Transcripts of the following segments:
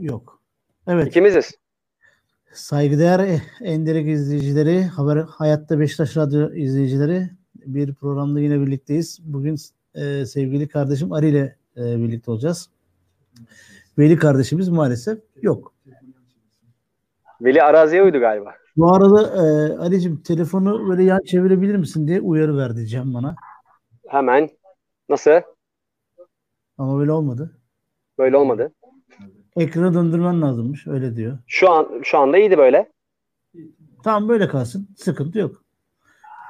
Yok. Evet. İkimiziz. Saygıdeğer Endirek izleyicileri, Haber Hayatta Beşiktaş Radyo izleyicileri bir programda yine birlikteyiz. Bugün e, sevgili kardeşim Ari ile e, birlikte olacağız. Veli kardeşimiz maalesef yok. Veli araziye uydu galiba. Bu arada e, Ali'cim telefonu böyle yan çevirebilir misin diye uyarı verdi Cem bana. Hemen. Nasıl? Ama böyle olmadı. Böyle olmadı. Ekranı döndürmen lazımmış. Öyle diyor. Şu an şu anda iyiydi böyle. Tamam böyle kalsın. Sıkıntı yok.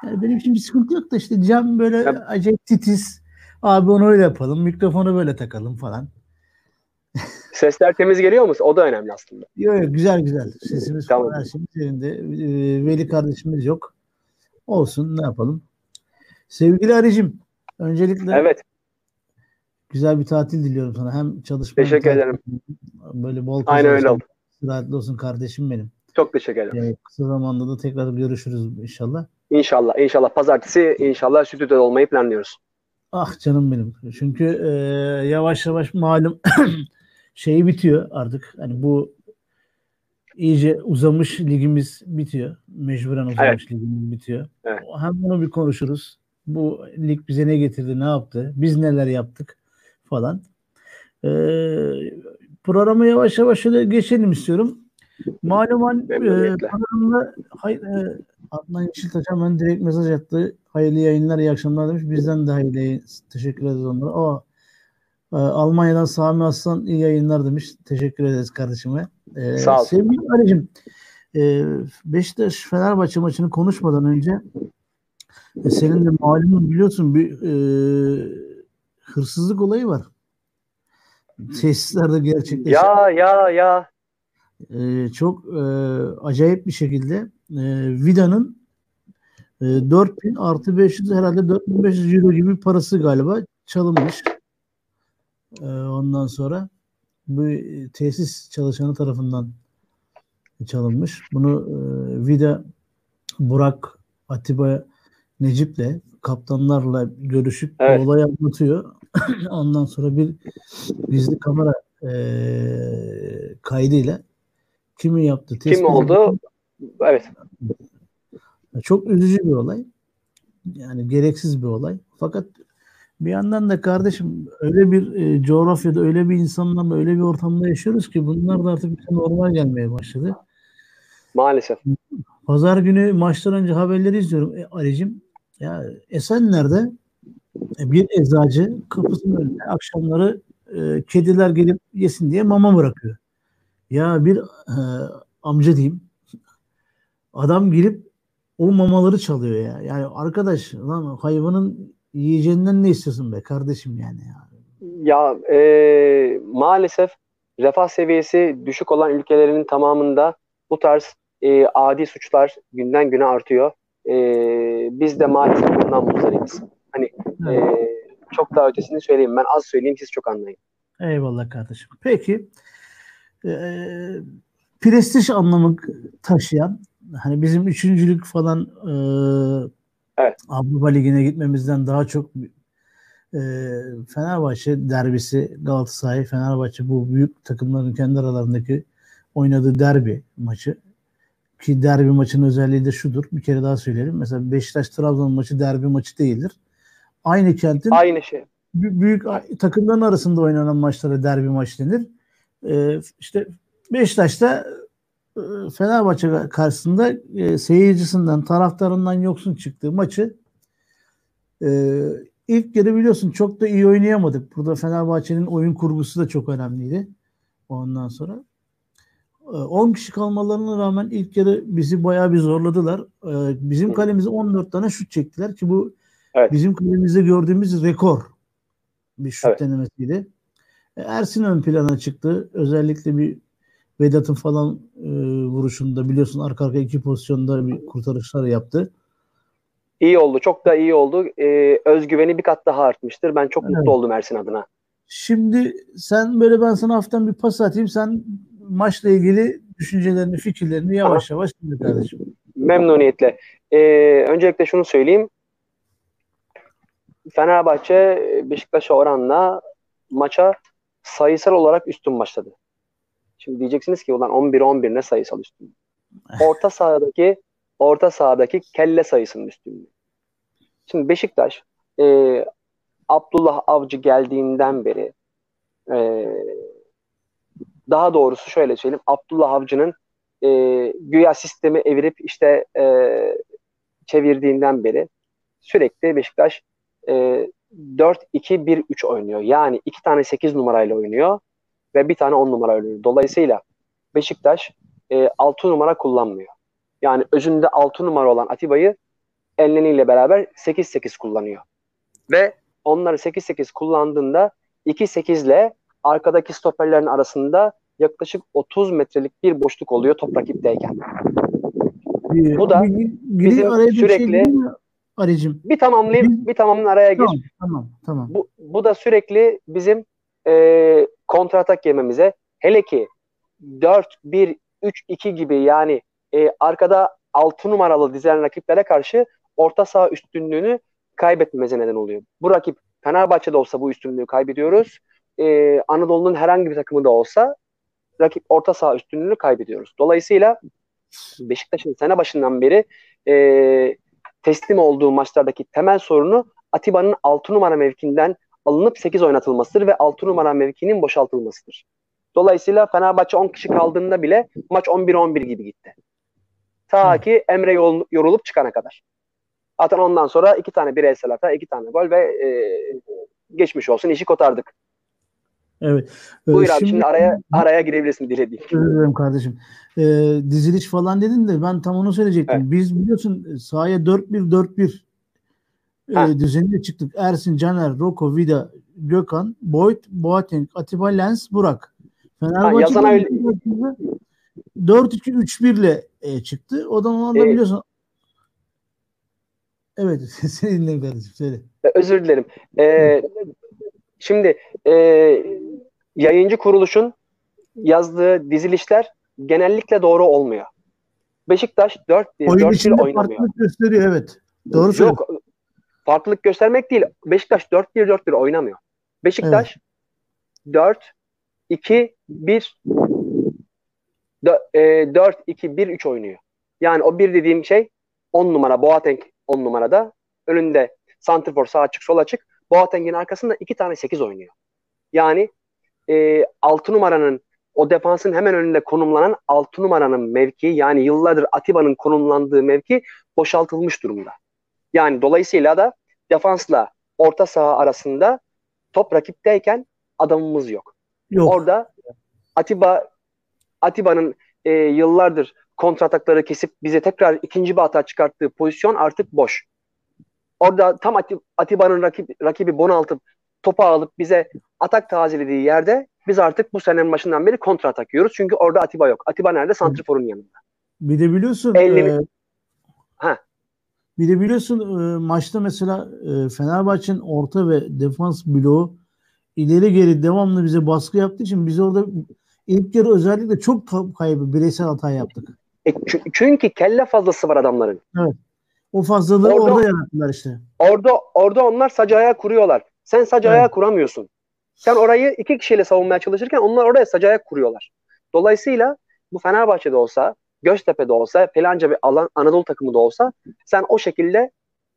Yani benim için bir sıkıntı yok da işte Cem böyle Ya- acayip titiz. Abi onu öyle yapalım. Mikrofonu böyle takalım falan. Sesler temiz geliyor mu? O da önemli aslında. Yok yok güzel güzel. Sesimiz Tamam. her şeyimiz yerinde. Ee, Veli kardeşimiz yok. Olsun ne yapalım. Sevgili Arıcım öncelikle Evet. Güzel bir tatil diliyorum sana. Hem çalışma Teşekkür ederim. Böyle bol Aynen öyle oldu. sıhhatli olsun kardeşim benim. Çok teşekkür ederim. Ee, kısa zamanda da tekrar görüşürüz inşallah. İnşallah. inşallah Pazartesi inşallah stüdyoda olmayı planlıyoruz. Ah canım benim. Çünkü e, yavaş yavaş malum şeyi bitiyor artık. Hani bu iyice uzamış ligimiz bitiyor. Mecburen uzamış ligimiz bitiyor. Evet. Hem bunu bir konuşuruz. Bu lig bize ne getirdi, ne yaptı? Biz neler yaptık falan. E, programa yavaş yavaş şöyle geçelim istiyorum. Malum an e, programda hay, e, Adnan Yeşiltaş hemen direkt mesaj attı. Hayırlı yayınlar, iyi akşamlar demiş. Bizden de hayırlı yayın. Teşekkür ederiz onlara. Aa, e, Almanya'dan Sami Aslan iyi yayınlar demiş. Teşekkür ederiz kardeşime. E, Sağ ol. Sevgili Ali'cim, e, Beşiktaş Fenerbahçe maçını konuşmadan önce e, senin de malumun biliyorsun bir e, hırsızlık olayı var. Tesislerde gerçekleşen. Ya ya ya. e, çok e, acayip bir şekilde e, Vida'nın e, 4000 artı 500 herhalde 4500 euro gibi parası galiba çalınmış. E, ondan sonra bu e, tesis çalışanı tarafından çalınmış. Bunu e, Vida Burak Atiba Necip'le kaptanlarla görüşüp Evet. olayı anlatıyor. Ondan sonra bir gizli kamera e, kaydıyla kimi yaptı? Kim tespit oldu? Evet. Çok üzücü bir olay. Yani gereksiz bir olay. Fakat bir yandan da kardeşim öyle bir e, coğrafyada, öyle bir insanlarla, öyle bir ortamda yaşıyoruz ki bunlar da artık bize normal gelmeye başladı. Maalesef. Pazar günü maçtan önce haberleri izliyorum. E, Ali'cim ya Esenler'de e, bir eczacı kapısının önüne akşamları e, kediler gelip yesin diye mama bırakıyor. Ya bir e, amca diyeyim adam girip o mamaları çalıyor ya. Yani arkadaş lan hayvanın yiyeceğinden ne istiyorsun be kardeşim yani ya. Ya e, maalesef refah seviyesi düşük olan ülkelerinin tamamında bu tarz e, adi suçlar günden güne artıyor. E, biz de maalesef bundan muzdaribiz. Hani e, çok daha ötesini söyleyeyim. Ben az söyleyeyim siz çok anlayın. Eyvallah kardeşim. Peki e, prestij anlamı taşıyan hani bizim üçüncülük falan e, Evet. Avrupa Ligi'ne gitmemizden daha çok e, Fenerbahçe derbisi Galatasaray Fenerbahçe bu büyük takımların kendi aralarındaki oynadığı derbi maçı ki derbi maçının özelliği de şudur. Bir kere daha söyleyelim. Mesela Beşiktaş Trabzon maçı derbi maçı değildir. Aynı kentin Aynı şey. bü- büyük takımların arasında oynanan maçlara derbi maç denir. Ee, işte Beşiktaş'ta e, Fenerbahçe karşısında e, seyircisinden, taraftarından yoksun çıktığı maçı e, ilk yarı biliyorsun çok da iyi oynayamadık. Burada Fenerbahçe'nin oyun kurgusu da çok önemliydi. Ondan sonra 10 kişi kalmalarına rağmen ilk yarı bizi bayağı bir zorladılar. E, Bizim kalemize 14 tane şut çektiler ki bu Evet. bizim kalemizde gördüğümüz rekor bir şut Evet. denemesiydi. E, Ersin ön plana çıktı. Özellikle bir Vedat'ın falan e, vuruşunda biliyorsun arka arka iki pozisyonda bir kurtarışlar yaptı. İyi oldu. Çok da iyi oldu. E, özgüveni bir kat daha artmıştır. Ben çok Evet. mutlu oldum Ersin adına. Şimdi sen böyle ben sana hafiften bir pas atayım. Sen maçla ilgili düşüncelerini, fikirlerini yavaş yavaş dinle kardeşim. Memnuniyetle. E, öncelikle şunu söyleyeyim. Fenerbahçe Beşiktaş'a oranla maça sayısal olarak üstün başladı. Şimdi diyeceksiniz ki ulan 11-11 ne sayısal üstünlük? Orta sahadaki orta sahadaki kelle sayısının üstünlüğü. Şimdi Beşiktaş e, Abdullah Avcı geldiğinden beri e, daha doğrusu şöyle söyleyeyim Abdullah Avcı'nın e, güya sistemi evirip işte e, çevirdiğinden beri sürekli Beşiktaş e, 4-2-1-3 oynuyor. Yani iki tane 8 numarayla oynuyor ve bir tane 10 numara oynuyor. Dolayısıyla Beşiktaş e, 6 numara kullanmıyor. Yani özünde 6 numara olan Atiba'yı Elneni ile beraber 8-8 kullanıyor. Ve onları 8-8 kullandığında 2-8 ile arkadaki stoperlerin arasında yaklaşık 30 metrelik bir boşluk oluyor top rakipteyken. Ee, Bu da bizim şey sürekli şey Aricim. Bir tamamlayayım, bir tamamın araya gir. Tamam, tamam, tamam. Bu, bu da sürekli bizim e, kontratak yememize hele ki 4-1-3-2 gibi yani e, arkada 6 numaralı dizilen rakiplere karşı orta saha üstünlüğünü kaybetmemize neden oluyor. Bu rakip Fenerbahçe'de olsa bu üstünlüğü kaybediyoruz. Ee, Anadolu'nun herhangi bir takımında olsa rakip orta saha üstünlüğünü kaybediyoruz. Dolayısıyla Beşiktaş'ın sene başından beri e, teslim olduğu maçlardaki temel sorunu Atiba'nın 6 numara mevkinden alınıp 8 oynatılmasıdır ve 6 numara mevkinin boşaltılmasıdır. Dolayısıyla Fenerbahçe 10 kişi kaldığında bile maç 11-11 gibi gitti. Ta ki Emre yorulup çıkana kadar. Zaten ondan sonra iki tane bireysel hata, iki tane gol ve e, geçmiş olsun işi kotardık. Evet. Ee, Buyur şimdi, abi şimdi araya araya girebilirsin dilediğin. Özür kardeşim. Ee, diziliş falan dedin de ben tam onu söyleyecektim. Evet. Biz biliyorsun sahaya 4-1-4-1 e, düzeninde çıktık. Ersin, Caner, Roko, Vida, Gökhan, Boyd, Boateng, Atiba, Lens, Burak. Fenerbahçe 4-2-3-1 ile e, çıktı. O zaman da biliyorsun Evet, seni dinleyin kardeşim, söyle. Özür dilerim. Ee, şimdi e, yayıncı kuruluşun yazdığı dizilişler genellikle doğru olmuyor. Beşiktaş 4-1 oynamıyor. farklılık gösteriyor evet. Doğru söylüyorsun. Yok, farklılık göstermek değil. Beşiktaş 4-1-4-1 oynamıyor. Beşiktaş evet. 4 2 1 4 2 1 3 oynuyor. Yani o bir dediğim şey 10 numara Boateng 10 numarada. Önünde Santrfor sağ açık sol açık. Boateng'in arkasında iki tane 8 oynuyor. Yani e, 6 numaranın o defansın hemen önünde konumlanan 6 numaranın mevki yani yıllardır Atiba'nın konumlandığı mevki boşaltılmış durumda. Yani dolayısıyla da defansla orta saha arasında top rakipteyken adamımız yok. yok. Orada Atiba Atiba'nın e, yıllardır kontratakları kesip bize tekrar ikinci bir hata çıkarttığı pozisyon artık boş. Orada tam Atiba'nın rakip, rakibi bonaltıp topu alıp bize atak tazelediği yerde biz artık bu senenin başından beri kontra atak yiyoruz. Çünkü orada Atiba yok. Atiba nerede? Santrifor'un yanında. Bir de biliyorsun 50... e, ha. Bir de biliyorsun e, maçta mesela e, Fenerbahçe'nin orta ve defans bloğu ileri geri devamlı bize baskı yaptığı için biz orada ilk yarı özellikle çok kaybı bireysel hata yaptık. E, çünkü kelle fazlası var adamların. Evet. O fazlalığı orada, orada yarattılar işte. Orada orada onlar sac ayağı kuruyorlar. Sen sac evet. ayağı kuramıyorsun. Sen orayı iki kişiyle savunmaya çalışırken onlar oraya sac ayak kuruyorlar. Dolayısıyla bu Fenerbahçe'de olsa, Göztepe'de olsa, falanca bir alan Anadolu takımı da olsa sen o şekilde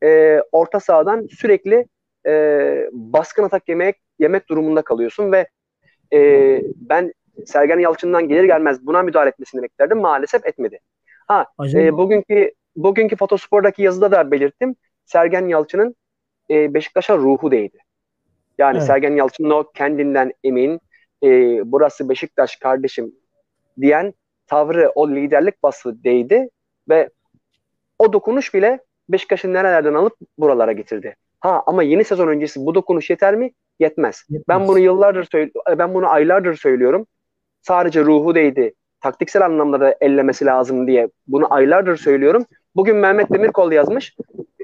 e, orta sahadan sürekli e, baskın atak yemek yemek durumunda kalıyorsun ve e, ben Sergen Yalçın'dan gelir gelmez buna müdahale etmesini beklerdim. Maalesef etmedi. Ha, e, bugünkü bugünkü Fotospor'daki yazıda da belirttim. Sergen Yalçın'ın e, Beşiktaş'a ruhu değdi. Yani evet. Sergen Yalçın'ın o kendinden emin, e, burası Beşiktaş kardeşim diyen tavrı, o liderlik bası değdi ve o dokunuş bile Beşiktaş'ın nerelerden alıp buralara getirdi. Ha ama yeni sezon öncesi bu dokunuş yeter mi? Yetmez. Yetmez. Ben bunu yıllardır ben bunu aylardır söylüyorum sadece ruhu değdi. Taktiksel anlamda da ellemesi lazım diye bunu aylardır söylüyorum. Bugün Mehmet Demirkol yazmış.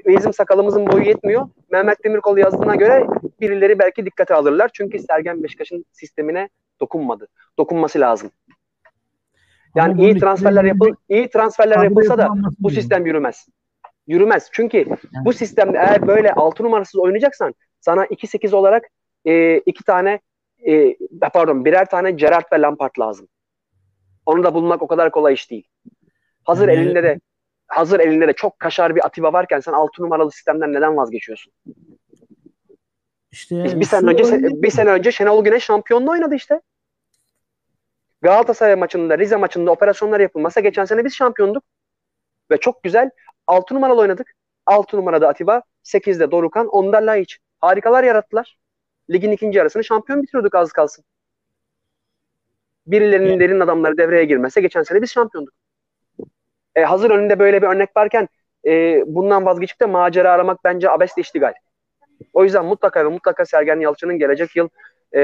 Bizim sakalımızın boyu yetmiyor. Mehmet Demirkol yazdığına göre birileri belki dikkate alırlar. Çünkü Sergen Beşiktaş'ın sistemine dokunmadı. Dokunması lazım. Yani Ama iyi transferler yapıl iyi transferler yapılsa da bu sistem yürümez. Yürümez. Çünkü bu sistemde eğer böyle 6 numarasız oynayacaksan sana 2-8 olarak e, iki tane e, pardon birer tane Gerrard ve Lampard lazım. Onu da bulmak o kadar kolay iş değil. Hazır yani, elinde de hazır elinde de çok kaşar bir Atiba varken sen 6 numaralı sistemden neden vazgeçiyorsun? İşte bir sene önce oyunda... bir sene önce Şenol Güneş şampiyonluğu oynadı işte. Galatasaray maçında, Rize maçında operasyonlar yapılmasa geçen sene biz şampiyonduk. Ve çok güzel 6 numaralı oynadık. 6 numarada Atiba, 8'de Dorukan, 10'da Laiç. Harikalar yarattılar. Ligin ikinci yarısını şampiyon bitiriyorduk az kalsın. Birilerinin evet. derin adamları devreye girmese geçen sene biz şampiyonduk. E, hazır önünde böyle bir örnek varken e, bundan vazgeçip de macera aramak bence abesle iştigal. O yüzden mutlaka ve mutlaka Sergen Yalçın'ın gelecek yıl e,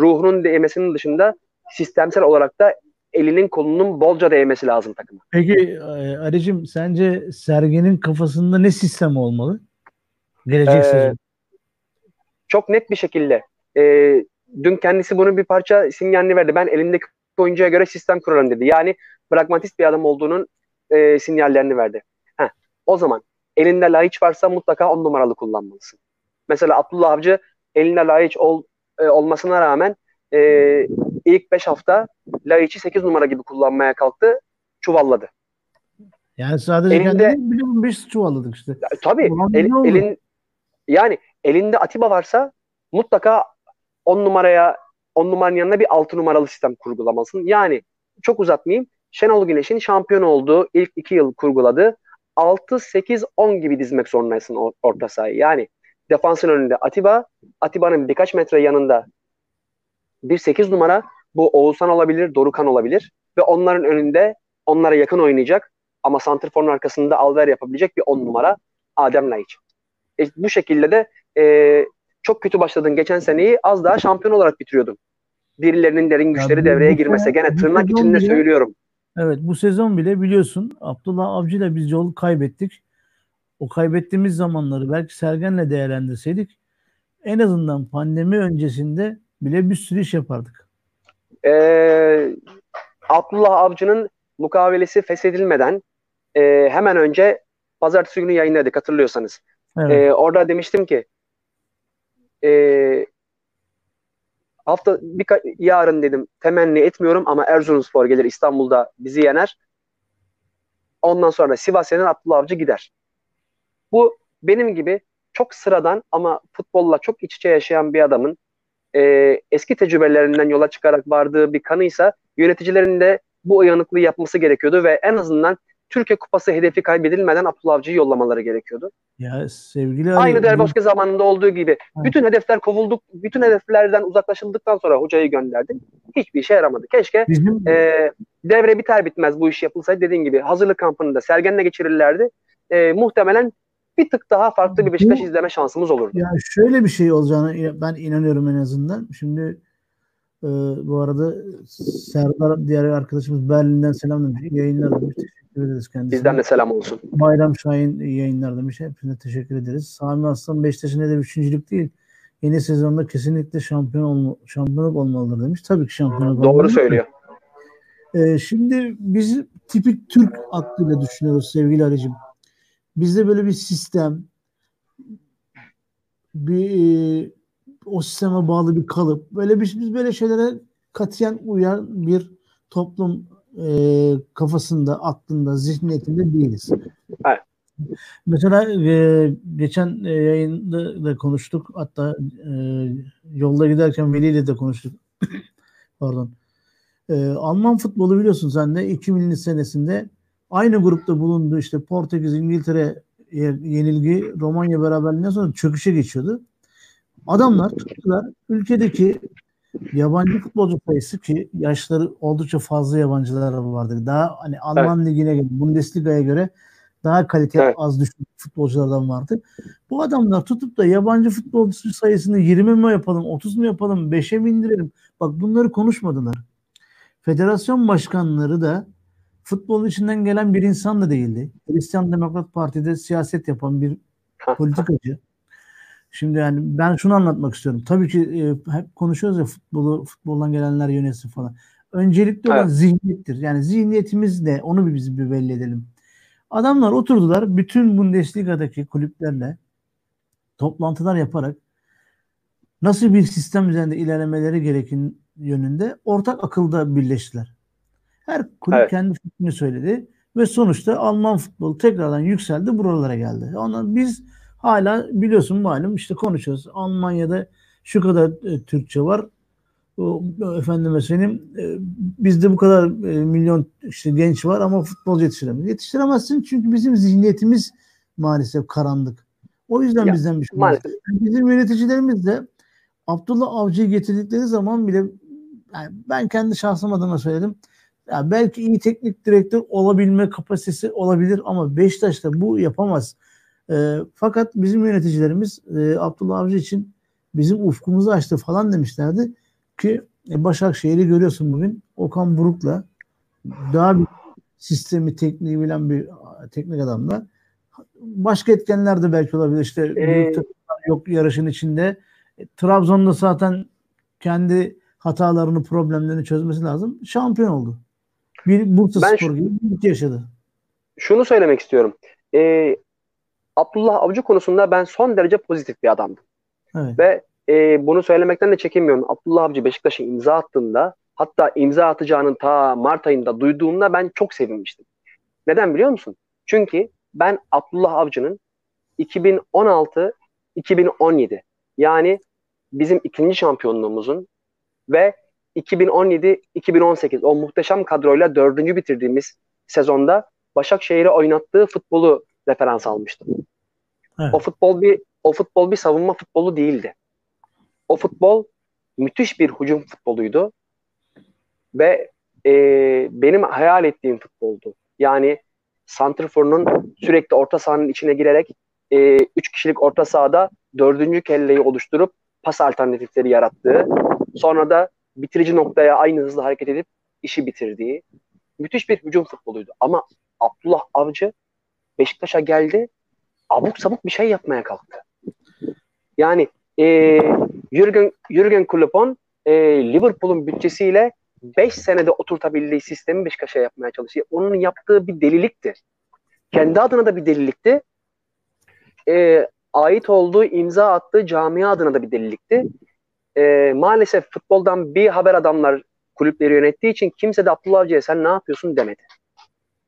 ruhunun değmesinin dışında sistemsel olarak da elinin kolunun bolca değmesi lazım takıma. Peki e, Arıcım sence Sergen'in kafasında ne sistem olmalı? Gelecek ee, sezon. Çok net bir şekilde. E, dün kendisi bunu bir parça sinyalini verdi. Ben elimdeki oyuncuya göre sistem kurarım dedi. Yani pragmatist bir adam olduğunun e, sinyallerini verdi. Heh, o zaman elinde Laiç varsa mutlaka on numaralı kullanmalısın. Mesela Abdullah Avcı elinde Laiç ol, e, olmasına rağmen e, ilk 5 hafta Laiç'i 8 numara gibi kullanmaya kalktı. Çuvalladı. Yani sadece elinde, kendini 5 çuvalladık işte. Ya, tabii. El, elin, yani elinde Atiba varsa mutlaka 10 numaraya 10 numaranın yanına bir 6 numaralı sistem kurgulamasın. Yani çok uzatmayayım. Şenol Güneş'in şampiyon olduğu ilk 2 yıl kurguladı. 6, 8, 10 gibi dizmek zorundaysın orta sahayı. Yani defansın önünde Atiba, Atiba'nın birkaç metre yanında bir 8 numara bu Oğuzhan olabilir, Dorukan olabilir ve onların önünde onlara yakın oynayacak ama santrforun arkasında alver yapabilecek bir 10 numara Adem Laiç. E, bu şekilde de e, çok kötü başladın geçen seneyi az daha şampiyon olarak bitiriyordun. Birilerinin derin güçleri ya, devreye girmese gene tırnak içinde söylüyorum. Evet bu sezon bile biliyorsun Abdullah Avcı ile biz yol kaybettik. O kaybettiğimiz zamanları belki Sergen'le değerlendirseydik en azından pandemi öncesinde bile bir sürü iş yapardık. Ee, Abdullah Avcı'nın mukavelesi feshedilmeden e, hemen önce pazartesi günü yayınladık hatırlıyorsanız. Evet. E, orada demiştim ki e, hafta bir yarın dedim temenni etmiyorum ama Erzurumspor gelir İstanbul'da bizi yener. Ondan sonra Sivas yener Abdullah Avcı gider. Bu benim gibi çok sıradan ama futbolla çok iç içe yaşayan bir adamın e, eski tecrübelerinden yola çıkarak vardığı bir kanıysa yöneticilerin de bu uyanıklığı yapması gerekiyordu ve en azından Türkiye Kupası hedefi kaybedilmeden Abdullah Avcı'yı yollamaları gerekiyordu. Ya sevgili Aynı Derboski zamanında olduğu gibi ha. bütün hedefler kovulduk, bütün hedeflerden uzaklaşıldıktan sonra hocayı gönderdim. Hiçbir işe yaramadı. Keşke Bizim... e, devre biter bitmez bu iş yapılsaydı dediğin gibi hazırlık kampını da Sergen'le geçirirlerdi. E, muhtemelen bir tık daha farklı bir Beşiktaş bu, izleme şansımız olurdu. Ya şöyle bir şey olacağını ben inanıyorum en azından. Şimdi e, bu arada Serdar diğer arkadaşımız Berlin'den selam demiş. Yayınlar demiş. Teşekkür ederiz kendisine. Bizden de selam olsun. Bayram Şahin yayınlar demiş. Hepsine teşekkür ederiz. Sami Aslan Beşiktaş'ın de üçüncülük değil. Yeni sezonda kesinlikle şampiyon olma, şampiyonluk olmalıdır demiş. Tabii ki şampiyonluk Doğru olmalıdır. söylüyor. Ee, şimdi biz tipik Türk aklıyla düşünüyoruz sevgili Arıcım. Bizde böyle bir sistem, bir e, o sisteme bağlı bir kalıp, böyle bir, biz böyle şeylere katiyen uyan bir toplum e, kafasında, aklında, zihniyetinde değiliz. Evet. Mesela e, geçen e, yayında da konuştuk. Hatta e, yolda giderken Veli ile de konuştuk. Pardon. E, Alman futbolu biliyorsun sen de 2000'li senesinde aynı grupta bulundu. işte Portekiz, İngiltere yenilgi Romanya beraberliğinden sonra çöküşe geçiyordu. Adamlar tuttular ülkedeki yabancı futbolcu sayısı ki yaşları oldukça fazla yabancılar vardı. Daha hani Alman evet. ligine göre, Bundesliga'ya göre daha kalite evet. az düşük futbolculardan vardı. Bu adamlar tutup da yabancı futbolcu sayısını 20 mi yapalım, 30 mu yapalım, 5'e mi indirelim? Bak bunları konuşmadılar. Federasyon başkanları da futbolun içinden gelen bir insan da değildi. Hristiyan Demokrat Parti'de siyaset yapan bir politikacı. Şimdi yani ben şunu anlatmak istiyorum. Tabii ki e, hep konuşuyoruz ya futbolu futboldan gelenler yönetsin falan. Öncelikli olan evet. zihniyettir. Yani zihniyetimiz ne? Onu bir biz bir belli edelim. Adamlar oturdular bütün Bundesliga'daki kulüplerle toplantılar yaparak nasıl bir sistem üzerinde ilerlemeleri gereken yönünde ortak akılda birleştiler. Her kulüp evet. kendi fikrini söyledi ve sonuçta Alman futbolu tekrardan yükseldi buralara geldi. Ondan biz hala biliyorsun malum işte konuşuyoruz. Almanya'da şu kadar e, Türkçe var. O, efendime söyleyeyim e, bizde bu kadar e, milyon işte genç var ama futbolcu yetiştiremiyor. Yetiştiremezsin çünkü bizim zihniyetimiz maalesef karanlık. O yüzden ya, bizden bir şey maalesef. Bizim yöneticilerimiz de Abdullah Avcı'yı getirdikleri zaman bile yani ben kendi şahsım adına söyledim. Ya belki iyi teknik direktör olabilme kapasitesi olabilir ama Beşiktaş'ta bu yapamaz. E, fakat bizim yöneticilerimiz e, Abdullah Avcı için bizim ufkumuzu açtı falan demişlerdi ki e, Başakşehir'i görüyorsun bugün. Okan Buruk'la daha bir sistemi tekniği bilen bir teknik adamla. Başka etkenler de belki olabilir. İşte ee, yok yarışın içinde. E, Trabzon'da zaten kendi hatalarını problemlerini çözmesi lazım. Şampiyon oldu. Bir Bursa ben Spor gibi bir yaşadı. Şunu söylemek istiyorum. Ee, Abdullah Avcı konusunda ben son derece pozitif bir adamdım evet. ve e, bunu söylemekten de çekinmiyorum. Abdullah Avcı Beşiktaş'a imza attığında hatta imza atacağının ta Mart ayında duyduğumda ben çok sevinmiştim. Neden biliyor musun? Çünkü ben Abdullah Avcı'nın 2016-2017 yani bizim ikinci şampiyonluğumuzun ve 2017-2018 o muhteşem kadroyla dördüncü bitirdiğimiz sezonda Başakşehir'e oynattığı futbolu referans almıştım. Evet. O futbol bir o futbol bir savunma futbolu değildi. O futbol müthiş bir hücum futboluydu ve e, benim hayal ettiğim futboldu. Yani Santrfor'un sürekli orta sahanın içine girerek e, üç kişilik orta sahada dördüncü kelleyi oluşturup pas alternatifleri yarattığı, sonra da bitirici noktaya aynı hızla hareket edip işi bitirdiği müthiş bir hücum futboluydu. Ama Abdullah Avcı Beşiktaş'a geldi, abuk sabuk bir şey yapmaya kalktı. Yani e, Jürgen, Jürgen Klopp'un e, Liverpool'un bütçesiyle 5 senede oturtabildiği sistemi Beşiktaş'a yapmaya çalışıyor. Onun yaptığı bir delilikti. Kendi adına da bir delilikti. E, ait olduğu, imza attığı camia adına da bir delilikti. E, maalesef futboldan bir haber adamlar kulüpleri yönettiği için kimse de Abdullah Avcı'ya sen ne yapıyorsun demedi.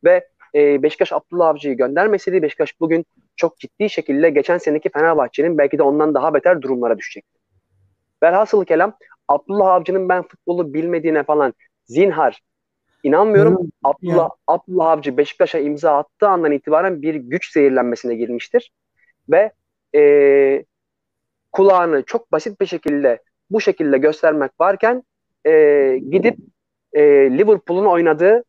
Ve e, Beşiktaş Abdullah Avcı'yı göndermeseydi Beşiktaş bugün çok ciddi şekilde geçen seneki Fenerbahçe'nin belki de ondan daha beter durumlara düşecekti. Velhasıl kelam Abdullah Avcı'nın ben futbolu bilmediğine falan zinhar inanmıyorum. Hmm, Abdullah, yeah. Abdullah Avcı Beşiktaş'a imza attığı andan itibaren bir güç zehirlenmesine girmiştir. Ve e, kulağını çok basit bir şekilde bu şekilde göstermek varken e, gidip e, Liverpool'un oynadığı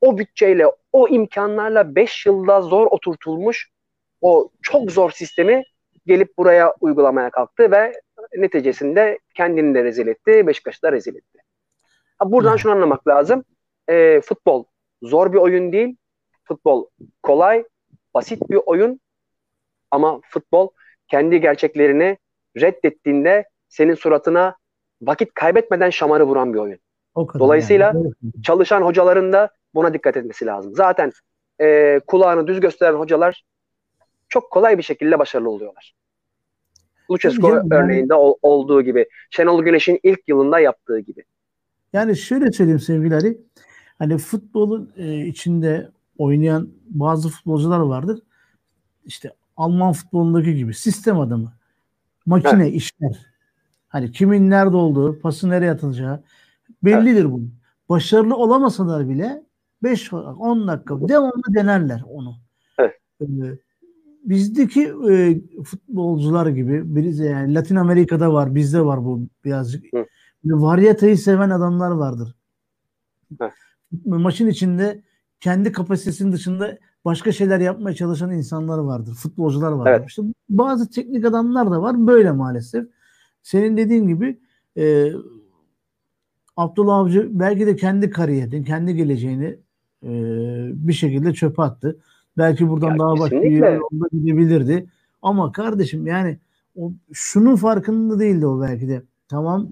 o bütçeyle, o imkanlarla 5 yılda zor oturtulmuş o çok zor sistemi gelip buraya uygulamaya kalktı ve neticesinde kendini de rezil etti, Beşiktaş'ı da rezil etti. Buradan şunu anlamak lazım. E, futbol zor bir oyun değil. Futbol kolay, basit bir oyun. Ama futbol kendi gerçeklerini reddettiğinde senin suratına vakit kaybetmeden şamarı vuran bir oyun. Dolayısıyla yani. çalışan hocaların da buna dikkat etmesi lazım. Zaten e, kulağını düz gösteren hocalar çok kolay bir şekilde başarılı oluyorlar. Lucescu yani, örneğinde ol, olduğu gibi. Şenol Güneş'in ilk yılında yaptığı gibi. Yani şöyle söyleyeyim sevgili Ali. Hani futbolun e, içinde oynayan bazı futbolcular vardır. İşte Alman futbolundaki gibi sistem adamı. Makine evet. işler. Hani kimin nerede olduğu, pası nereye atılacağı bellidir evet. bu. Başarılı olamasalar bile 5-10 dakika devamlı denerler onu. Evet. Ee, bizdeki e, futbolcular gibi birisi yani Latin Amerika'da var, bizde var bu birazcık. Hı. Varyatayı seven adamlar vardır. Hı. Maçın içinde kendi kapasitesinin dışında başka şeyler yapmaya çalışan insanlar vardır. Futbolcular vardır. Evet. İşte bazı teknik adamlar da var. Böyle maalesef. Senin dediğin gibi e, Abdullah Avcı belki de kendi kariyerini, kendi geleceğini e, bir şekilde çöpe attı. Belki buradan ya daha başka bir yolda gidebilirdi. Ama kardeşim yani o şunun farkında değildi o belki de. Tamam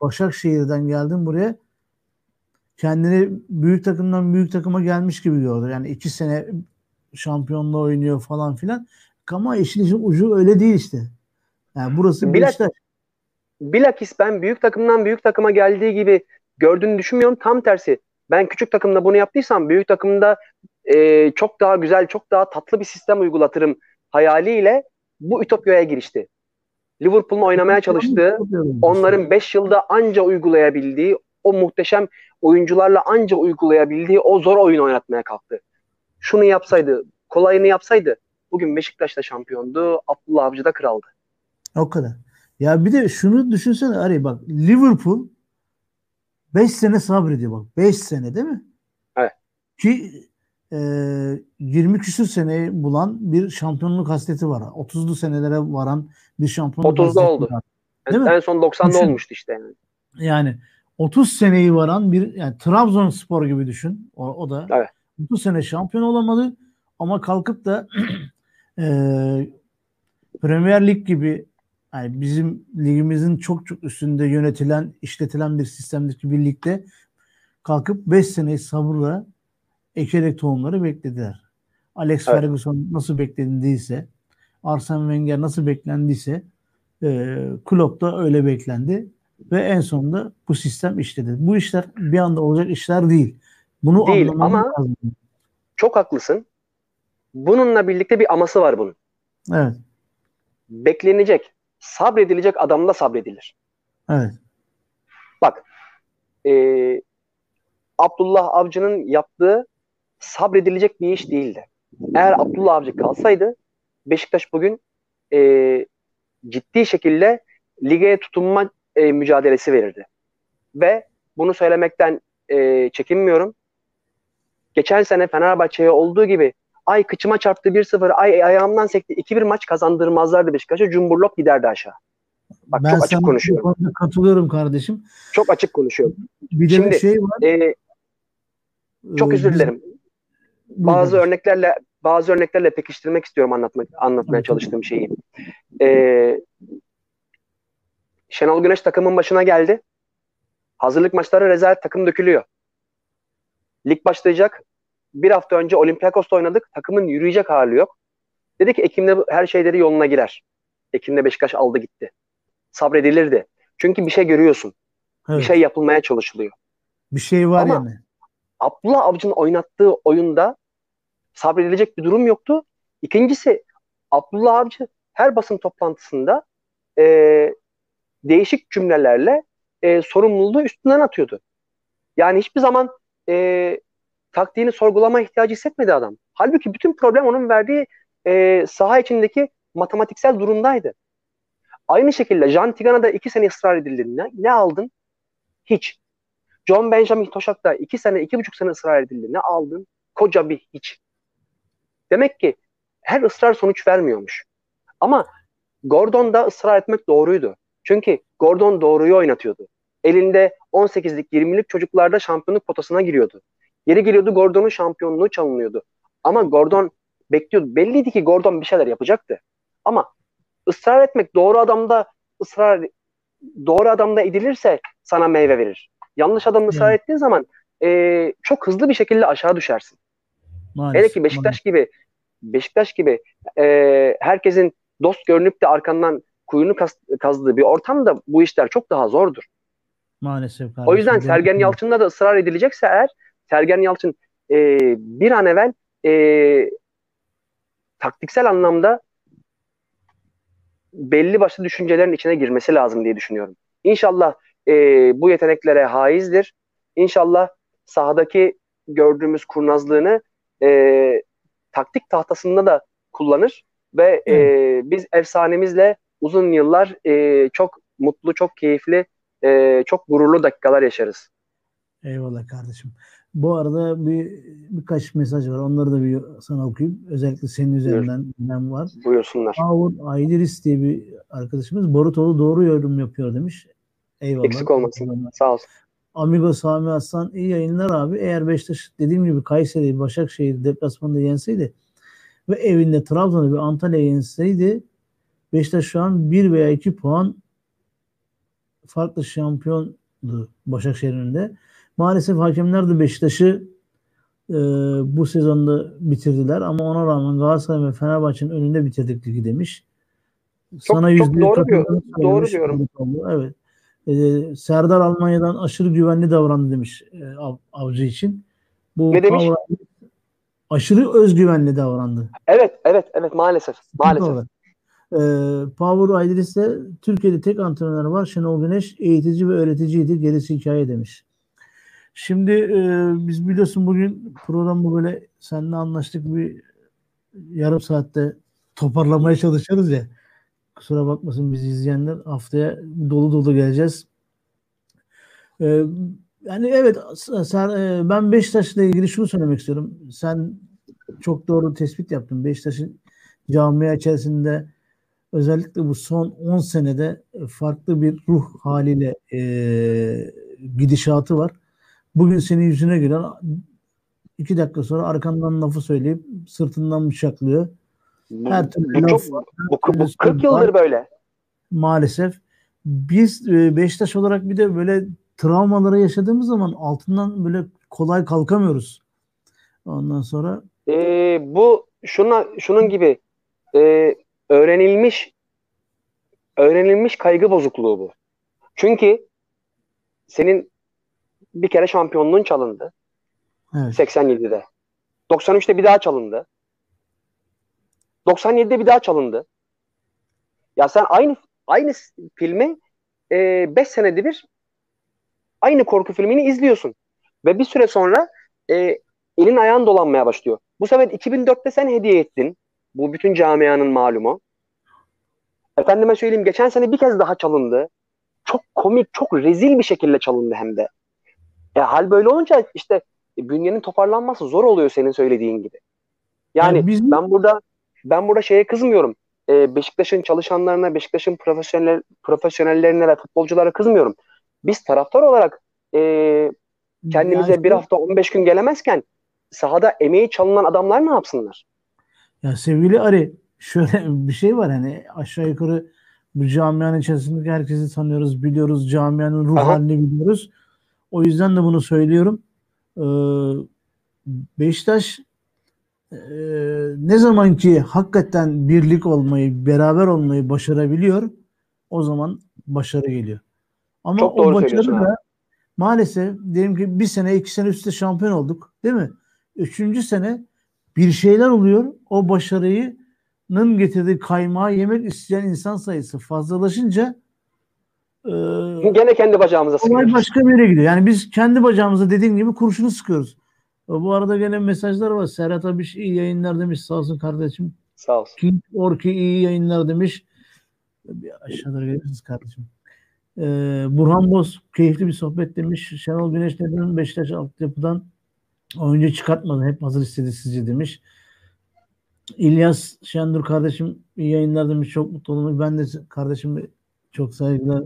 Başakşehir'den geldin buraya kendini büyük takımdan büyük takıma gelmiş gibi gördü. Yani iki sene şampiyonla oynuyor falan filan. Ama işin ucu öyle değil işte. Yani burası Bilak, Beşiktaş. Bilakis ben büyük takımdan büyük takıma geldiği gibi gördüğünü düşünmüyorum. Tam tersi Ben küçük takımda bunu yaptıysam büyük takımda e, çok daha güzel, çok daha tatlı bir sistem uygulatırım hayaliyle bu Ütopya'ya girişti. Liverpool'un oynamaya çalıştığı, onların 5 yılda anca uygulayabildiği, o muhteşem oyuncularla anca uygulayabildiği o zor oyun oynatmaya kalktı. Şunu yapsaydı, kolayını yapsaydı bugün Beşiktaş'ta şampiyondu, Abdullah Avcı da kraldı. O kadar. Ya bir de şunu düşünsene Ari bak Liverpool 5 sene sabrediyor bak. 5 sene değil mi? Evet. Ki e, 20 küsür seneyi bulan bir şampiyonluk hasreti var. 30'lu senelere varan bir şampiyonluk 30'da oldu. Var. Değil en, en son 90'da düşün. olmuştu işte. Yani. yani 30 seneyi varan bir yani Trabzonspor gibi düşün. O, o da evet. 30 sene şampiyon olamadı ama kalkıp da e, Premier Lig gibi yani bizim ligimizin çok çok üstünde yönetilen, işletilen bir sistemdeki birlikte kalkıp 5 seneyi sabırla ekerek tohumları beklediler. Alex evet. Ferguson nasıl beklendiyse, Arsene Wenger nasıl beklendiyse e, Klopp da öyle beklendi ve en sonunda bu sistem işledi. Bu işler bir anda olacak işler değil. Bunu değil ama lazım. çok haklısın. Bununla birlikte bir aması var bunun. Evet. Beklenecek, sabredilecek adamda sabredilir. Evet. Bak, e, Abdullah Avcı'nın yaptığı sabredilecek bir iş değildi. Eğer Abdullah Avcı kalsaydı Beşiktaş bugün e, ciddi şekilde lige tutunma e, mücadelesi verirdi. Ve bunu söylemekten e, çekinmiyorum. Geçen sene Fenerbahçe'ye olduğu gibi ay kıçıma çarptı 1-0, ay ayağımdan sekti 2-1 maç kazandırmazlardı Beşiktaş'a. Cumburlop giderdi aşağı. Bak ben çok açık konuşuyorum. Katılıyorum kardeşim. Çok açık konuşuyorum. Bir de Şimdi, bir şey var. E, çok özür dilerim. Bazı örneklerle bazı örneklerle pekiştirmek istiyorum anlatmak anlatmaya çalıştığım şeyi. Ee, Şenol Güneş takımın başına geldi. Hazırlık maçları rezalet takım dökülüyor. Lig başlayacak. Bir hafta önce Olympiakos'ta oynadık. Takımın yürüyecek hali yok. Dedi ki Ekim'de her şeyleri yoluna girer. Ekim'de Beşiktaş aldı gitti. Sabredilirdi. Çünkü bir şey görüyorsun. Evet. Bir şey yapılmaya çalışılıyor. Bir şey var Ama yani. Abdullah Avcı'nın oynattığı oyunda sabredilecek bir durum yoktu. İkincisi Abdullah Avcı her basın toplantısında e, değişik cümlelerle e, sorumluluğu üstünden atıyordu. Yani hiçbir zaman e, taktiğini sorgulama ihtiyacı hissetmedi adam. Halbuki bütün problem onun verdiği e, saha içindeki matematiksel durumdaydı. Aynı şekilde Jean Tigana'da iki sene ısrar edildi. Ne, ne aldın? Hiç. John Benjamin Toşak'ta iki sene, iki buçuk sene ısrar edildi. Ne aldın? Koca bir hiç. Demek ki her ısrar sonuç vermiyormuş. Ama Gordon'da ısrar etmek doğruydu. Çünkü Gordon doğruyu oynatıyordu. Elinde 18'lik 20'lik çocuklarda şampiyonluk potasına giriyordu. Yeri geliyordu Gordon'un şampiyonluğu çalınıyordu. Ama Gordon bekliyordu. Belliydi ki Gordon bir şeyler yapacaktı. Ama ısrar etmek doğru adamda ısrar doğru adamda edilirse sana meyve verir. Yanlış adam ısrar hmm. ettiğin zaman e, çok hızlı bir şekilde aşağı düşersin. Maalesef, Hele ki Beşiktaş maalesef. gibi Beşiktaş gibi e, herkesin dost görünüp de arkandan kuyunu kaz, kazdığı bir ortamda bu işler çok daha zordur. Maalesef. Kardeşim. O yüzden Sergen Yalçın'da da ısrar edilecekse eğer Sergen Yalçın e, bir an evvel e, taktiksel anlamda belli başlı düşüncelerin içine girmesi lazım diye düşünüyorum. İnşallah e, bu yeteneklere haizdir. İnşallah sahadaki gördüğümüz kurnazlığını e, taktik tahtasında da kullanır ve e, biz efsanemizle uzun yıllar e, çok mutlu, çok keyifli, e, çok gururlu dakikalar yaşarız. Eyvallah kardeşim. Bu arada bir birkaç mesaj var. Onları da bir sana okuyayım. Özellikle senin üzerinden ben var. Buyursunlar. Avur Aydiris diye bir arkadaşımız Borutoğlu doğru yorum yapıyor demiş. Eyvallah. Eksik olmasın. Sağ olsun. Amigo Sami Aslan iyi yayınlar abi. Eğer Beşiktaş dediğim gibi Kayseri, Başakşehir deplasmanında yenseydi ve evinde Trabzon'u bir Antalya yenseydi Beşiktaş şu an 1 veya 2 puan farklı şampiyondu Başakşehir'in önünde. Maalesef hakemler de Beşiktaş'ı e, bu sezonda bitirdiler ama ona rağmen Galatasaray ve Fenerbahçe'nin önünde bitirdik ligi demiş. Çok, Sana çok doğru diyor. Doğru diyorum. Evet. E, Serdar Almanya'dan aşırı güvenli davrandı demiş e, av, avcı için. Bu ne demiş? aşırı özgüvenli davrandı. Evet, evet, evet maalesef. Maalesef. Ee, Power Idris'te Türkiye'de tek antrenör var. Şenol Güneş eğitici ve öğreticiydi. Gerisi hikaye demiş. Şimdi e, biz biliyorsun bugün programı böyle seninle anlaştık bir yarım saatte toparlamaya çalışıyoruz ya. Kusura bakmasın bizi izleyenler haftaya dolu dolu geleceğiz. Ee, yani evet sen, e, ben Beşiktaş'la ilgili şunu söylemek istiyorum. Sen çok doğru tespit yaptın. Beşiktaş'ın camia içerisinde özellikle bu son 10 senede farklı bir ruh haliyle e, gidişatı var. Bugün senin yüzüne gülen iki dakika sonra arkandan lafı söyleyip sırtından bıçaklıyor. Her türlü bu, laf, çok, bu, bu 40 yıldır böyle. Maalesef. Biz e, Beşiktaş olarak bir de böyle travmaları yaşadığımız zaman altından böyle kolay kalkamıyoruz. Ondan sonra ee, bu şuna şunun gibi e, öğrenilmiş öğrenilmiş kaygı bozukluğu bu. Çünkü senin bir kere şampiyonluğun çalındı. Evet. 87'de. 93'te bir daha çalındı. 97'de bir daha çalındı. Ya sen aynı aynı filmi 5 e, senede bir aynı korku filmini izliyorsun. Ve bir süre sonra e, elin ayağın dolanmaya başlıyor. Bu sefer 2004'te sen hediye ettin. Bu bütün camianın malumu. Efendime söyleyeyim geçen sene bir kez daha çalındı. Çok komik, çok rezil bir şekilde çalındı hem de. E, hal böyle olunca işte e, bünyenin toparlanması zor oluyor senin söylediğin gibi. Yani, yani bizim... ben burada ben burada şeye kızmıyorum. E, Beşiktaş'ın çalışanlarına, Beşiktaş'ın profesyonel profesyonellerine ve futbolculara kızmıyorum. Biz taraftar olarak e, kendimize yani, bir hafta 15 gün gelemezken sahada emeği çalınan adamlar ne yapsınlar? Ya sevgili Ari şöyle bir şey var hani aşağı yukarı bu camianın içerisindeki herkesi tanıyoruz, biliyoruz. Camianın ruh Aha. halini biliyoruz. O yüzden de bunu söylüyorum. Ee, Beşiktaş e, ne zaman ki hakikaten birlik olmayı, beraber olmayı başarabiliyor o zaman başarı geliyor. Ama Çok o başarı da maalesef diyelim ki bir sene iki sene üstte şampiyon olduk değil mi? Üçüncü sene bir şeyler oluyor. O başarıyının getirdiği kaymağı yemek isteyen insan sayısı fazlalaşınca e, gene kendi bacağımıza sıkıyoruz. başka bir yere gidiyor. Yani biz kendi bacağımıza dediğim gibi kurşunu sıkıyoruz. Bu arada gene mesajlar var. Serhat abi iyi yayınlar demiş. Sağ olsun kardeşim. Sağ olsun. King Orki iyi yayınlar demiş. Bir aşağıda gelirsiniz kardeşim. Ee, Burhan Boz keyifli bir sohbet demiş. Şenol Güneş neden Beşiktaş altyapıdan oyuncu çıkartmadı. Hep hazır istedi sizce demiş. İlyas Şendur kardeşim iyi yayınlar demiş. Çok mutlu oldum. Ben de kardeşim çok saygılar,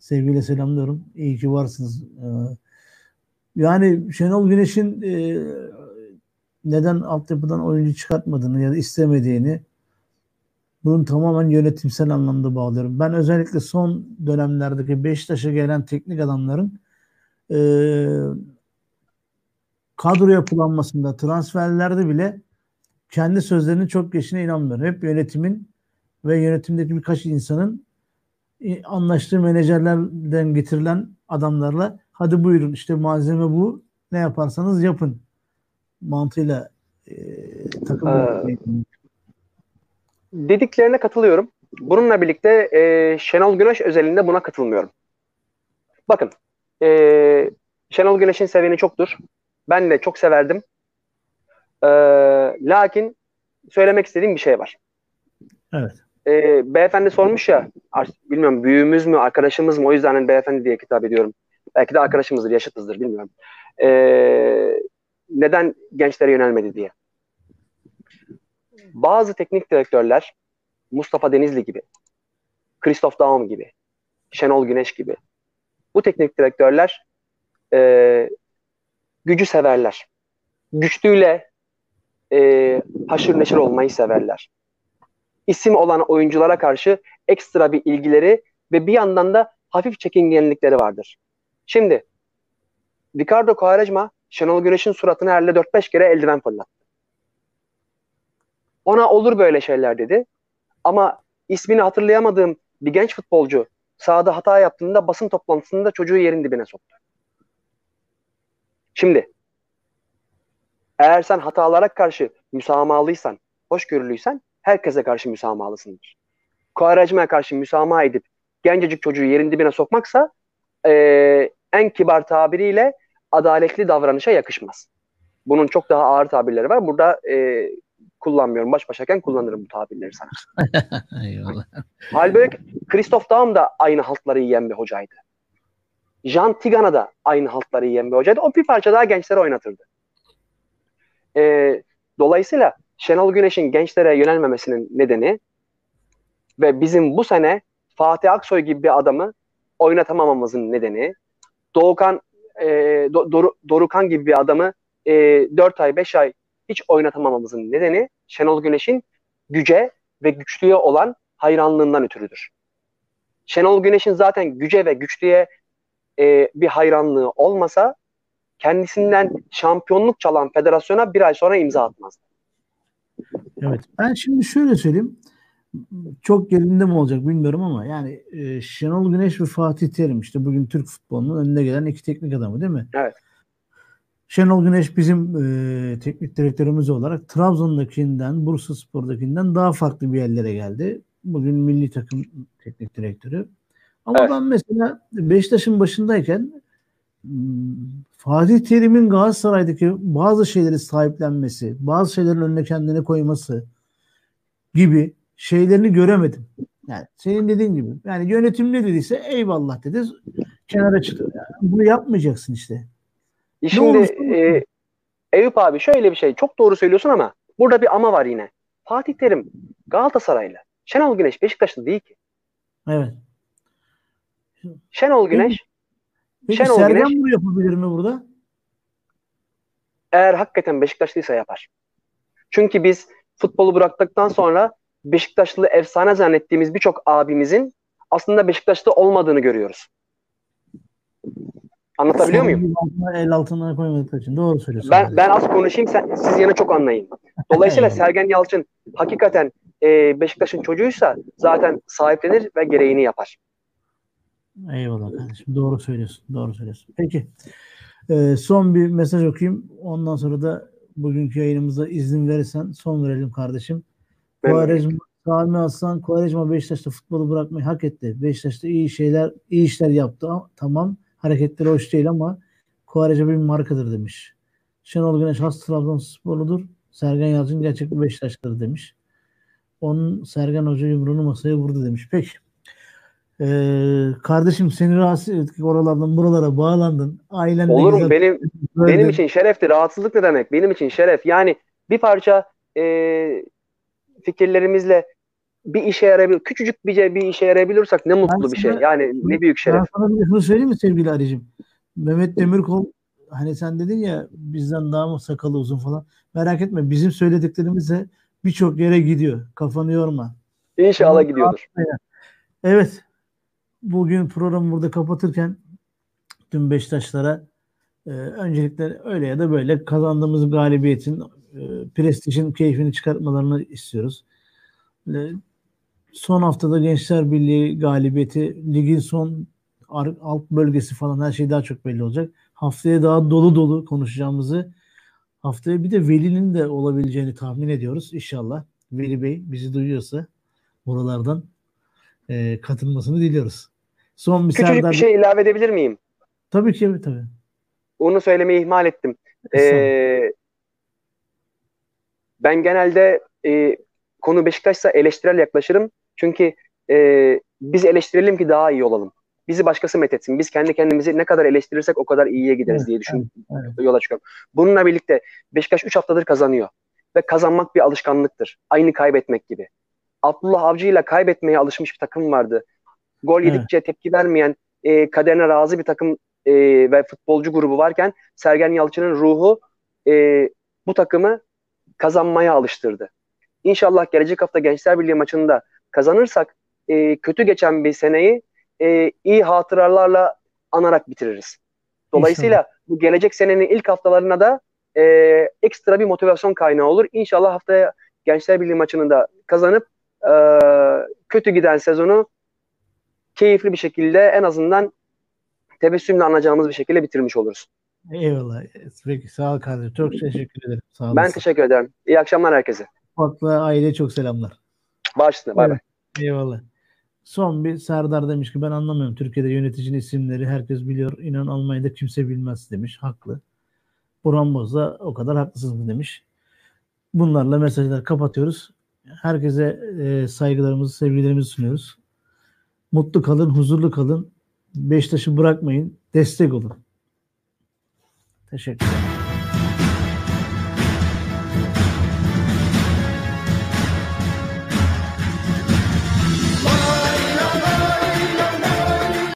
sevgiyle selamlıyorum. İyi ki varsınız. Ee, yani Şenol Güneş'in e, neden altyapıdan oyuncu çıkartmadığını ya da istemediğini bunun tamamen yönetimsel anlamda bağlıyorum. Ben özellikle son dönemlerdeki Beşiktaş'a gelen teknik adamların e, kadro yapılanmasında, transferlerde bile kendi sözlerinin çok geçine inanmıyorum. Hep yönetimin ve yönetimdeki birkaç insanın e, anlaştığı menajerlerden getirilen adamlarla hadi buyurun işte malzeme bu ne yaparsanız yapın mantığıyla e, takım ee, dediklerine katılıyorum. Bununla birlikte e, Şenol Güneş özelinde buna katılmıyorum. Bakın e, Şenol Güneş'in seviyeni çoktur. Ben de çok severdim. E, lakin söylemek istediğim bir şey var. Evet. E, beyefendi sormuş ya bilmiyorum büyüğümüz mü arkadaşımız mı o yüzden hani beyefendi diye kitap ediyorum. Belki de arkadaşımızdır, yaşıtızdır bilmiyorum. E, neden gençlere yönelmedi diye bazı teknik direktörler Mustafa Denizli gibi, Christoph Daum gibi, Şenol Güneş gibi bu teknik direktörler e, gücü severler. Güçlüyle e, haşır neşir olmayı severler. İsim olan oyunculara karşı ekstra bir ilgileri ve bir yandan da hafif çekingenlikleri vardır. Şimdi Ricardo Quaresma Şenol Güneş'in suratına herle 4-5 kere eldiven fırlattı. Ona olur böyle şeyler dedi. Ama ismini hatırlayamadığım bir genç futbolcu sahada hata yaptığında basın toplantısında çocuğu yerin dibine soktu. Şimdi eğer sen hatalara karşı müsamalıysan, hoşgörülüysen herkese karşı müsamalısındır. Kovarajma'ya karşı müsamaha edip gencecik çocuğu yerin dibine sokmaksa e, en kibar tabiriyle adaletli davranışa yakışmaz. Bunun çok daha ağır tabirleri var. Burada e, kullanmıyorum. Baş başayken kullanırım bu tabirleri sana. Eyvallah. Halbuki Christoph Daum da aynı haltları yiyen bir hocaydı. Jean Tigana da aynı haltları yiyen bir hocaydı. O bir parça daha gençlere oynatırdı. E, dolayısıyla Şenol Güneş'in gençlere yönelmemesinin nedeni ve bizim bu sene Fatih Aksoy gibi bir adamı oynatamamamızın nedeni Doğukan e, Dor Dorukan gibi bir adamı e, 4 ay 5 ay hiç oynatamamamızın nedeni Şenol Güneş'in güce ve güçlüye olan hayranlığından ötürüdür. Şenol Güneş'in zaten güce ve güçlüye e, bir hayranlığı olmasa kendisinden şampiyonluk çalan federasyona bir ay sonra imza atmazdı. Evet. Ben şimdi şöyle söyleyeyim. Çok yerinde mi olacak bilmiyorum ama yani e, Şenol Güneş ve Fatih Terim işte bugün Türk futbolunun önüne gelen iki teknik adamı değil mi? Evet. Şenol Güneş bizim e, teknik direktörümüz olarak Trabzon'dakinden, Bursa Spor'dakinden daha farklı bir yerlere geldi. Bugün milli takım teknik direktörü. Ama evet. ben mesela Beşiktaş'ın başındayken Fatih Terim'in Galatasaray'daki bazı şeyleri sahiplenmesi, bazı şeylerin önüne kendini koyması gibi şeylerini göremedim. Yani senin dediğin gibi. Yani yönetim ne dediyse eyvallah dedi. Kenara çıktı. Yani bunu yapmayacaksın işte. E şimdi e, Eyüp abi şöyle bir şey. Çok doğru söylüyorsun ama burada bir ama var yine. Fatih Terim Galatasaraylı. Şenol Güneş Beşiktaşlı değil ki. Evet. Şenol Güneş Peki, Şenol Sergen Güneş bunu yapabilir mi burada? Eğer hakikaten Beşiktaşlıysa yapar. Çünkü biz futbolu bıraktıktan sonra Beşiktaşlı efsane zannettiğimiz birçok abimizin aslında Beşiktaşlı olmadığını görüyoruz. Anlatabiliyor muyum? El altına koymadık için. Doğru söylüyorsun. Ben, ben az konuşayım sen, siz yine çok anlayın. Dolayısıyla Sergen Yalçın hakikaten e, Beşiktaş'ın çocuğuysa zaten sahiplenir ve gereğini yapar. Eyvallah kardeşim. Doğru söylüyorsun. Doğru söylüyorsun. Peki. Ee, son bir mesaj okuyayım. Ondan sonra da bugünkü yayınımıza izin verirsen son verelim kardeşim. Kuarejma, Sami Aslan Kuarejma Beşiktaş'ta futbolu bırakmayı hak etti. Beşiktaş'ta iyi şeyler, iyi işler yaptı. Tamam. Hareketleri hoş değil ama Kuarejma bir markadır demiş. Şenol Güneş has Trabzonsporludur. Sergen Yalçın gerçek bir Beşiktaşlıdır demiş. Onun Sergen Hoca yumruğunu masaya vurdu demiş. Peki. Ee, kardeşim seni rahatsız ettik oralardan buralara bağlandın. Ailen Olur mu? Benim böyle. benim için şerefti. Rahatsızlık ne demek? Benim için şeref. Yani bir parça e, fikirlerimizle bir işe yarayabilir. Küçücük bir, bir işe yarayabilirsek ne mutlu ben bir şey. Yani ne büyük şeref. Ben sana bir şunu söyleyeyim mi sevgili Ali'cim? Mehmet Demirkol hani sen dedin ya bizden daha mı sakalı uzun falan. Merak etme bizim söylediklerimiz de birçok yere gidiyor. Kafanı yorma. İnşallah Ama gidiyordur. Evet bugün programı burada kapatırken tüm Beşiktaşlara e, öncelikle öyle ya da böyle kazandığımız galibiyetin e, prestijin keyfini çıkartmalarını istiyoruz. E, son haftada Gençler Birliği galibiyeti, ligin son alt bölgesi falan her şey daha çok belli olacak. Haftaya daha dolu dolu konuşacağımızı haftaya bir de Veli'nin de olabileceğini tahmin ediyoruz inşallah. Veli Bey bizi duyuyorsa buralardan e, katılmasını diliyoruz. Son bir Küçücük bir şey ilave edebilir miyim? Tabii ki tabii. Onu söylemeyi ihmal ettim. Ee, ben genelde e, konu Beşiktaş'sa eleştirel yaklaşırım. Çünkü e, biz eleştirelim ki daha iyi olalım. Bizi başkası methetsin. Biz kendi kendimizi ne kadar eleştirirsek o kadar iyiye gideriz evet, diye düşün evet, evet. yola çıkıyorum. Bununla birlikte Beşiktaş 3 haftadır kazanıyor. Ve kazanmak bir alışkanlıktır. Aynı kaybetmek gibi. Abdullah Avcı ile kaybetmeye alışmış bir takım vardı. Gol yedikçe evet. tepki vermeyen, e, kaderine razı bir takım e, ve futbolcu grubu varken Sergen Yalçın'ın ruhu e, bu takımı kazanmaya alıştırdı. İnşallah gelecek hafta Gençler Birliği maçında kazanırsak e, kötü geçen bir seneyi e, iyi hatıralarla anarak bitiririz. Dolayısıyla İnşallah. bu gelecek senenin ilk haftalarına da e, ekstra bir motivasyon kaynağı olur. İnşallah haftaya Gençler Birliği maçını da kazanıp e, kötü giden sezonu keyifli bir şekilde en azından tebessümle anlayacağımız bir şekilde bitirmiş oluruz. Eyvallah. Peki sağ ol kardeşim. Çok teşekkür ederim. Sağ olasın. Ben teşekkür ederim. İyi akşamlar herkese. Fatla aileye çok selamlar. Başüstüne. Bay bay. Eyvallah. Son bir Serdar demiş ki ben anlamıyorum. Türkiye'de yöneticinin isimleri herkes biliyor. İnan Almanya'da kimse bilmez demiş. Haklı. Burhan Boz da o kadar haklısınız demiş. Bunlarla mesajlar kapatıyoruz. Herkese e, saygılarımızı, sevgilerimizi sunuyoruz. Mutlu kalın, huzurlu kalın. Beşiktaş'ı bırakmayın. Destek olun. Teşekkürler.